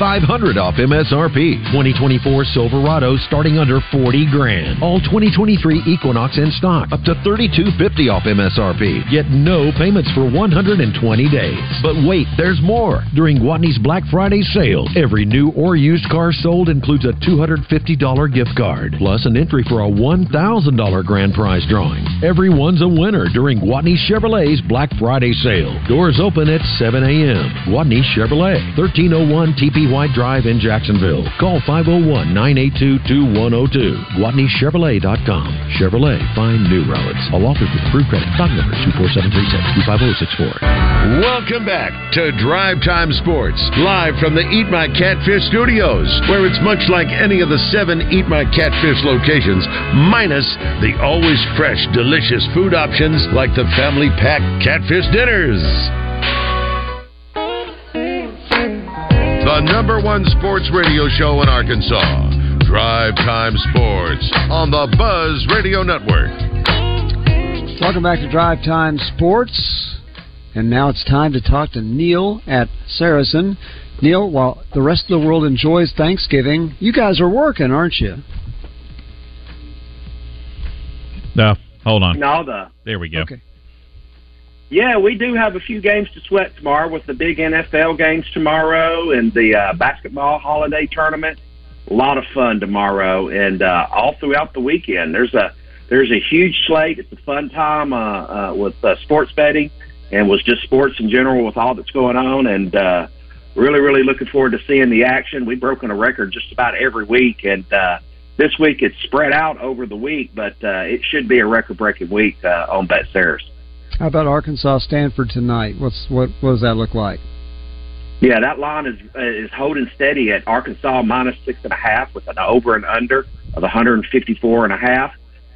Speaker 24: off MSRP. 2024 Silverados starting under 40 grand. All 2023 Equinox in stock up to 3250 off MSRP. Get no payments for 100 120 days. But wait, there's more. During Gwatney's Black Friday sale, every new or used car sold includes a $250 gift card, plus an entry for a $1,000 grand prize drawing. Everyone's a winner during Gwatney Chevrolet's Black Friday sale. Doors open at 7 a.m. Gwatney Chevrolet, 1301 TP White Drive in Jacksonville. Call 501 982 2102. GwatneyChevrolet.com. Chevrolet, find new roads. All offers with approved credit. Stock number 24736 25064.
Speaker 18: Welcome back to Drive Time Sports, live from the Eat My Catfish studios, where it's much like any of the seven Eat My Catfish locations, minus the always fresh, delicious food options like the family pack catfish dinners. The number one sports radio show in Arkansas, Drive Time Sports, on the Buzz Radio Network.
Speaker 1: Welcome back to Drive Time Sports. And now it's time to talk to Neil at Saracen. Neil, while the rest of the world enjoys Thanksgiving, you guys are working, aren't you?
Speaker 4: No, hold on.
Speaker 25: No, the
Speaker 4: There we go.
Speaker 1: Okay.
Speaker 25: yeah, we do have a few games to sweat tomorrow with the big NFL games tomorrow and the uh, basketball holiday tournament. A lot of fun tomorrow and uh, all throughout the weekend. There's a there's a huge slate. It's a fun time uh, uh, with uh, sports betting and was just sports in general with all that's going on and uh really really looking forward to seeing the action we've broken a record just about every week and uh this week it's spread out over the week but uh it should be a record breaking week uh on bet Saracen.
Speaker 1: How about Arkansas Stanford tonight? What's what? What does that look like?
Speaker 25: yeah that line is uh, is holding steady at arkansas minus six and a half with an over and under of 154 and a half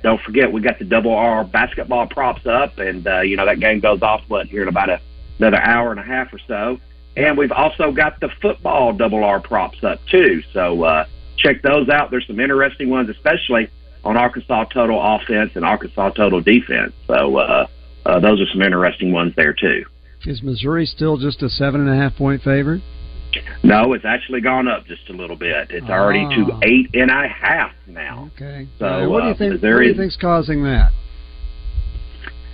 Speaker 25: don't forget we got the double R basketball props up, and uh, you know that game goes off what here in about a, another hour and a half or so. And we've also got the football double R props up too. So uh, check those out. There's some interesting ones, especially on Arkansas total offense and Arkansas total defense. So uh, uh, those are some interesting ones there too.
Speaker 1: Is Missouri still just a seven and a half point favorite?
Speaker 25: No, it's actually gone up just a little bit. It's already to
Speaker 1: Ah.
Speaker 25: eight and a half now.
Speaker 1: Okay.
Speaker 25: So
Speaker 1: Uh, what do you
Speaker 25: uh,
Speaker 1: think? What do you think's causing that?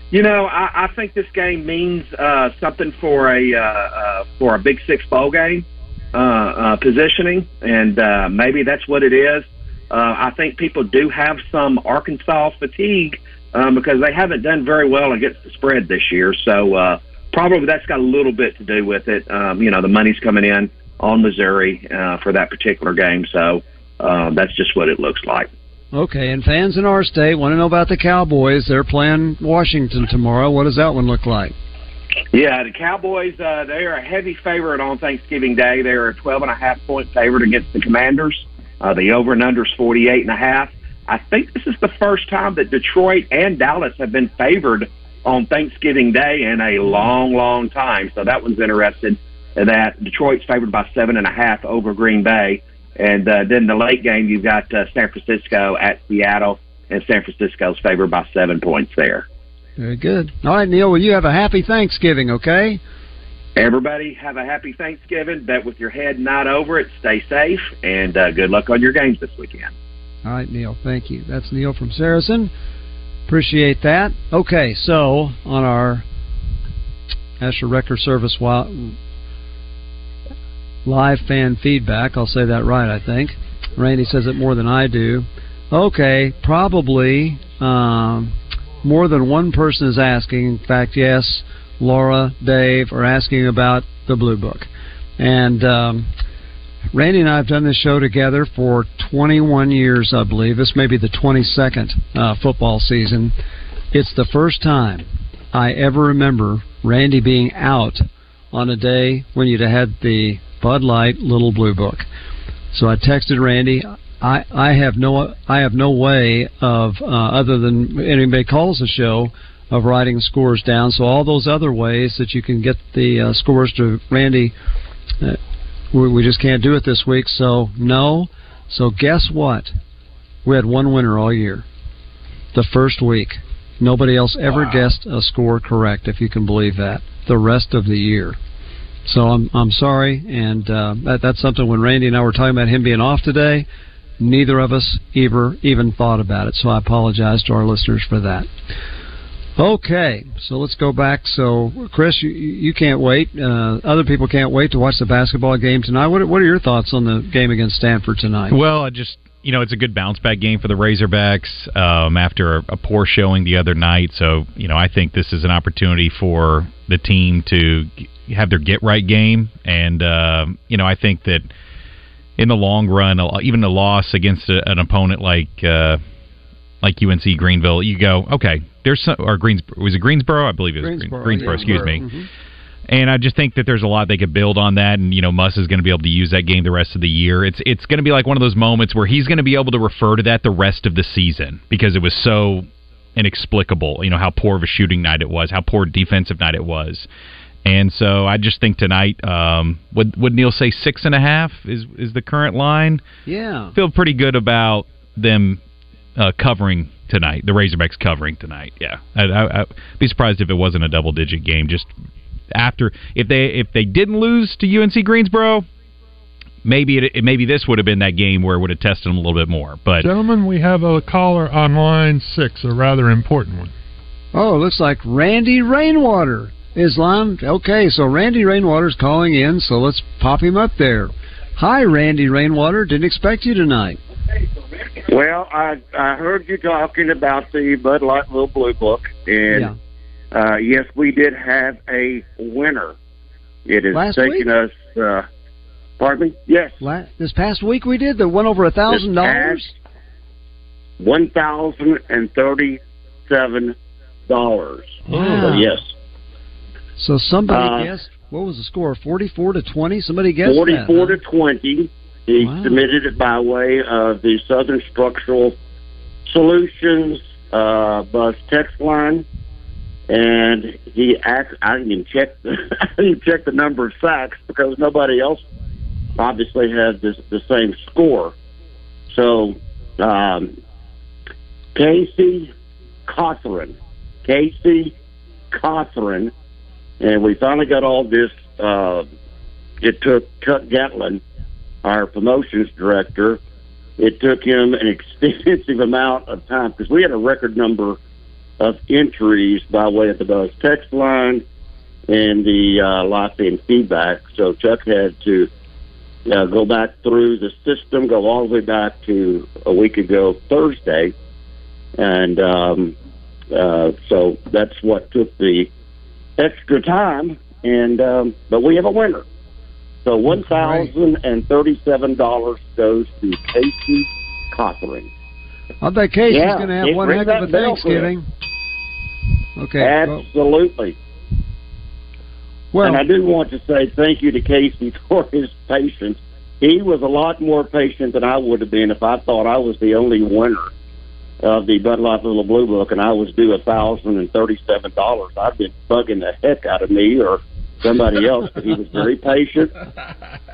Speaker 25: You know, I, I think this game means uh, something for a uh, uh, for a Big Six bowl game uh, uh, positioning, and uh, maybe that's what it is. Uh, I think people do have some Arkansas fatigue um, because they haven't done very well against the spread this year. So uh, probably that's got a little bit to do with it. Um, you know, the money's coming in on Missouri uh, for that particular game, so uh, that's just what it looks like.
Speaker 1: Okay, and fans in our state want to know about the Cowboys. They're playing Washington tomorrow. What does that one look like?
Speaker 25: Yeah, the Cowboys, uh, they are a heavy favorite on Thanksgiving Day. They're a 12 and a half point favorite against the Commanders. Uh, the over and under is 48 and a half. I think this is the first time that Detroit and Dallas have been favored on Thanksgiving Day in a long, long time. So that one's interesting. that. Detroit's favored by seven and a half over Green Bay. And uh, then the late game, you've got uh, San Francisco at Seattle, and San Francisco's favored by seven points there.
Speaker 1: Very good. All right, Neil, well, you have a happy Thanksgiving, okay?
Speaker 25: Everybody have a happy Thanksgiving. Bet with your head not over it. Stay safe, and uh, good luck on your games this weekend.
Speaker 1: All right, Neil. Thank you. That's Neil from Saracen. Appreciate that. Okay, so on our Asher Record Service live fan feedback, I'll say that right, I think. Randy says it more than I do. Okay, probably um, more than one person is asking. In fact, yes, Laura, Dave are asking about the Blue Book. And um, Randy and I have done this show together for 21 years, I believe. This may be the 22nd uh, football season. It's the first time I ever remember Randy being out on a day when you'd had the Bud Light Little Blue Book. So I texted Randy. I I have no I have no way of uh, other than anybody calls the show of writing scores down. So all those other ways that you can get the uh, scores to Randy, uh, we, we just can't do it this week. So no. So guess what? We had one winner all year. The first week, nobody else ever wow. guessed a score correct. If you can believe that. The rest of the year. So I'm I'm sorry, and uh, that, that's something. When Randy and I were talking about him being off today, neither of us ever even thought about it. So I apologize to our listeners for that. Okay, so let's go back. So, Chris, you, you can't wait. Uh, other people can't wait to watch the basketball game tonight. What, what are your thoughts on the game against Stanford tonight?
Speaker 4: Well, I just you know it's a good bounce back game for the Razorbacks um, after a, a poor showing the other night. So, you know, I think this is an opportunity for the team to have their get right game, and uh, you know, I think that in the long run, even a loss against a, an opponent like. Uh, like UNC Greenville, you go, okay, there's some, or Greensboro, was it Greensboro? I believe it was Greensboro, Greensboro, yeah, excuse me. Mm-hmm. And I just think that there's a lot they could build on that, and you know, Muss is going to be able to use that game the rest of the year. It's it's going to be like one of those moments where he's going to be able to refer to that the rest of the season because it was so inexplicable. You know how poor of a shooting night it was, how poor defensive night it was, and so I just think tonight, um, would would Neil say six and a half is is the current line?
Speaker 1: Yeah,
Speaker 4: feel pretty good about them uh, covering tonight. The Razorbacks covering tonight. Yeah, I, I, I'd be surprised if it wasn't a double digit game. Just after if they if they didn't lose to UNC Greensboro, maybe it, maybe this would have been that game where it would have tested them a little bit more. But
Speaker 26: gentlemen, we have a caller on line six, a rather important one.
Speaker 1: Oh, looks like Randy Rainwater is on. Okay, so Randy Rainwater's calling in, so let's pop him up there. Hi, Randy Rainwater. Didn't expect you tonight.
Speaker 27: Well, I I heard you talking about the Bud Light Little Blue Book, and yeah. uh, yes, we did have a winner. It is
Speaker 1: Last
Speaker 27: taking
Speaker 1: week?
Speaker 27: us. Uh, pardon me. Yes.
Speaker 1: Last, this past week we did that went over a thousand dollars.
Speaker 27: One thousand and thirty-seven dollars.
Speaker 1: Wow.
Speaker 27: yes.
Speaker 1: So somebody
Speaker 27: Uh,
Speaker 1: guessed. What was the score? Forty-four to twenty. Somebody guessed
Speaker 27: Forty-four
Speaker 1: that,
Speaker 27: to twenty. He
Speaker 1: Wow.
Speaker 27: submitted it by way of the Southern Structural Solutions uh, bus text line, and he asked. I didn't even check. The, I didn't check the number of sacks because nobody else obviously had this, the same score. So, um, Casey Cawthorn, Casey Cawthorn, and we finally got all this. Uh, it took Chuck Gatlin, our promotions director. It took him an extensive amount of time because we had a record number of entries by way of the Buzz text line and the uh, live in feedback. So Chuck had to uh, go back through the system, go all the way back to a week ago Thursday, and um, uh, so that's what took the extra time. And um, but we have a winner. So one thousand and thirty-seven dollars goes to Casey Cawthorn.
Speaker 1: I bet Casey's
Speaker 27: Yeah,
Speaker 1: going to have one heck of a Thanksgiving. Okay.
Speaker 27: Absolutely.
Speaker 1: Well-
Speaker 27: and I do want to say thank you to Casey for his patience. He was a lot more patient than I would have been if I thought I was the only winner of the Bud Light Little Blue Book and I was due a thousand and thirty-seven dollars. I've been bugging the heck out of me or somebody else, but he was very patient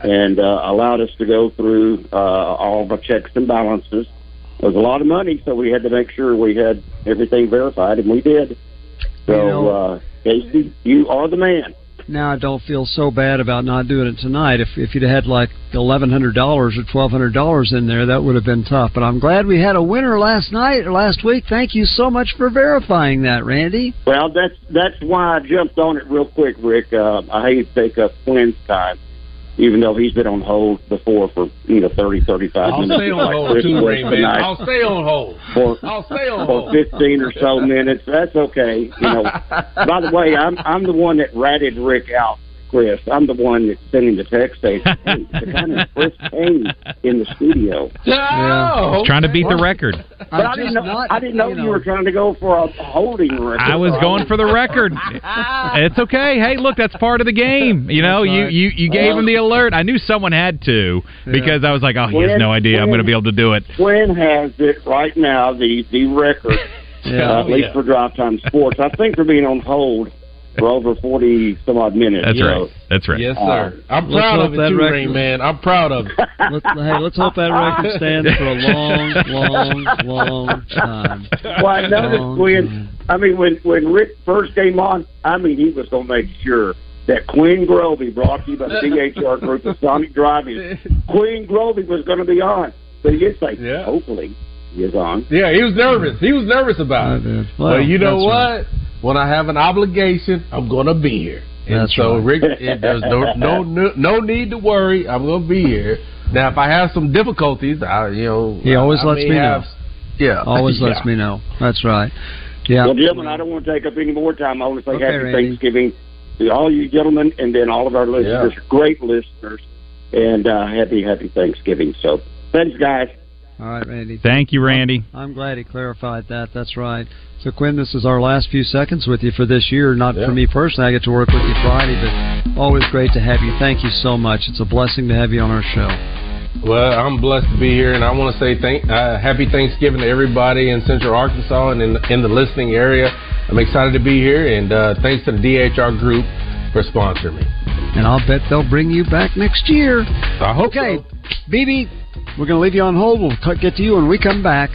Speaker 27: and uh, allowed us to go through uh, all our checks and balances. It was a lot of money, so we had to make sure we had everything verified, and we did. So,
Speaker 1: You know-
Speaker 27: uh, Casey, you are the man.
Speaker 1: Now I don't feel so bad about not doing it tonight. If if you'd had like eleven hundred dollars or twelve hundred dollars in there, that would have been tough. But I'm glad we had a winner last night or last week. Thank you so much for verifying that, Randy.
Speaker 27: Well, that's that's why I jumped on it real quick, Rick. Uh, I hate to take up Quinn's time, even though he's been on hold before for you know thirty, thirty-five
Speaker 2: I'll
Speaker 27: minutes.
Speaker 2: stay on
Speaker 27: like
Speaker 2: hold too,
Speaker 27: was
Speaker 2: Rain Man.
Speaker 27: tonight.
Speaker 2: I'll stay on hold.
Speaker 27: For,
Speaker 2: I'll stay on hold
Speaker 27: for
Speaker 2: hold.
Speaker 27: fifteen or so minutes. That's okay. You know. By the way, I'm I'm the one that ratted Rick out, Chris. I'm the one that's sending the text saying, "Hey, the kind of Chris Kane in the studio."
Speaker 4: He's trying to beat the record.
Speaker 27: But I didn't know. I didn't know, you, were trying to go for a holding record.
Speaker 4: I was going for the record. It's okay. Hey, look, that's part of the game. You know, you you you gave him the alert. I knew someone had to because I was like, oh, he has no idea. I'm going to be able to do it.
Speaker 27: Quinn has it right now, the the record,
Speaker 4: Yeah.
Speaker 27: uh, at least
Speaker 4: Yeah.
Speaker 27: for Drive Time Sports. I think for being on hold for over forty some odd minutes.
Speaker 4: That's
Speaker 27: so,
Speaker 4: right. That's right.
Speaker 2: Yes,
Speaker 27: Uh,
Speaker 2: sir. I'm proud of it
Speaker 1: that
Speaker 2: too,
Speaker 1: record-
Speaker 2: Rain Man. I'm proud of it.
Speaker 1: Let's, hey, let's hope that record stands for a long, long, long time.
Speaker 27: Well, I noticed
Speaker 1: Long
Speaker 27: when I mean when when Rick first came on, I mean he was going to make sure that Quinn Grovey, brought to you by the DHR Group of Sonic Drive-In, Quinn Grovey was going to be on. So you did say, hopefully he is on.
Speaker 2: Yeah, he was nervous. He was nervous about it.
Speaker 27: Well,
Speaker 2: but you know what?
Speaker 27: right.
Speaker 2: When I have an obligation, I'm going to be here. And
Speaker 1: That's
Speaker 2: so,
Speaker 1: right.
Speaker 2: Rick, it, there's no, no no no need to worry. I'm going to be here. Now, if I have some difficulties, I you know
Speaker 1: He always
Speaker 2: I, I
Speaker 1: lets me
Speaker 2: have,
Speaker 1: know.
Speaker 2: Yeah,
Speaker 1: Always lets me know. That's right. Yeah.
Speaker 27: Well, gentlemen, I don't want to take up any more time. I want to say
Speaker 1: Okay,
Speaker 27: happy
Speaker 1: Randy.
Speaker 27: Thanksgiving to all you gentlemen, and then all of our listeners, great listeners, and uh, happy happy Thanksgiving. So, thanks, guys.
Speaker 1: All right, Randy.
Speaker 4: Thank you, Randy.
Speaker 1: I'm glad he clarified that. That's right. So, Quinn, this is our last few seconds with you for this year. Not for me personally. I get to work with you Friday, but always great to have you. Thank you so much. It's a blessing to have you on our show.
Speaker 2: Well, I'm blessed to be here, and I want to say thank, uh, happy Thanksgiving to everybody in Central Arkansas and in, in the listening area. I'm excited to be here, and uh, thanks to the DHR Group for sponsoring me.
Speaker 1: And I'll bet they'll bring you back next year.
Speaker 2: I hope
Speaker 1: okay, BB, we're going to leave you on hold. We'll get to you when we come back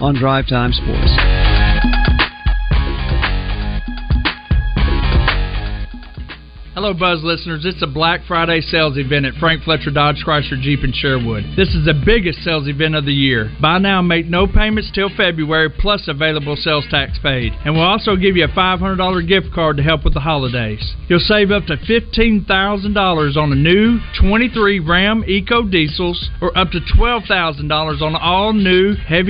Speaker 1: on Drive Time Sports.
Speaker 15: Hello, Buzz listeners. It's a Black Friday sales event at Frank Fletcher Dodge Chrysler Jeep in Sherwood. This is the biggest sales event of the year. Buy now make no payments till February, plus available sales tax paid. And we'll also give you a $500 gift card to help with the holidays. You'll save up to $15,000 on a new 23 Ram Eco Diesels or up to $12,000 on all new heavy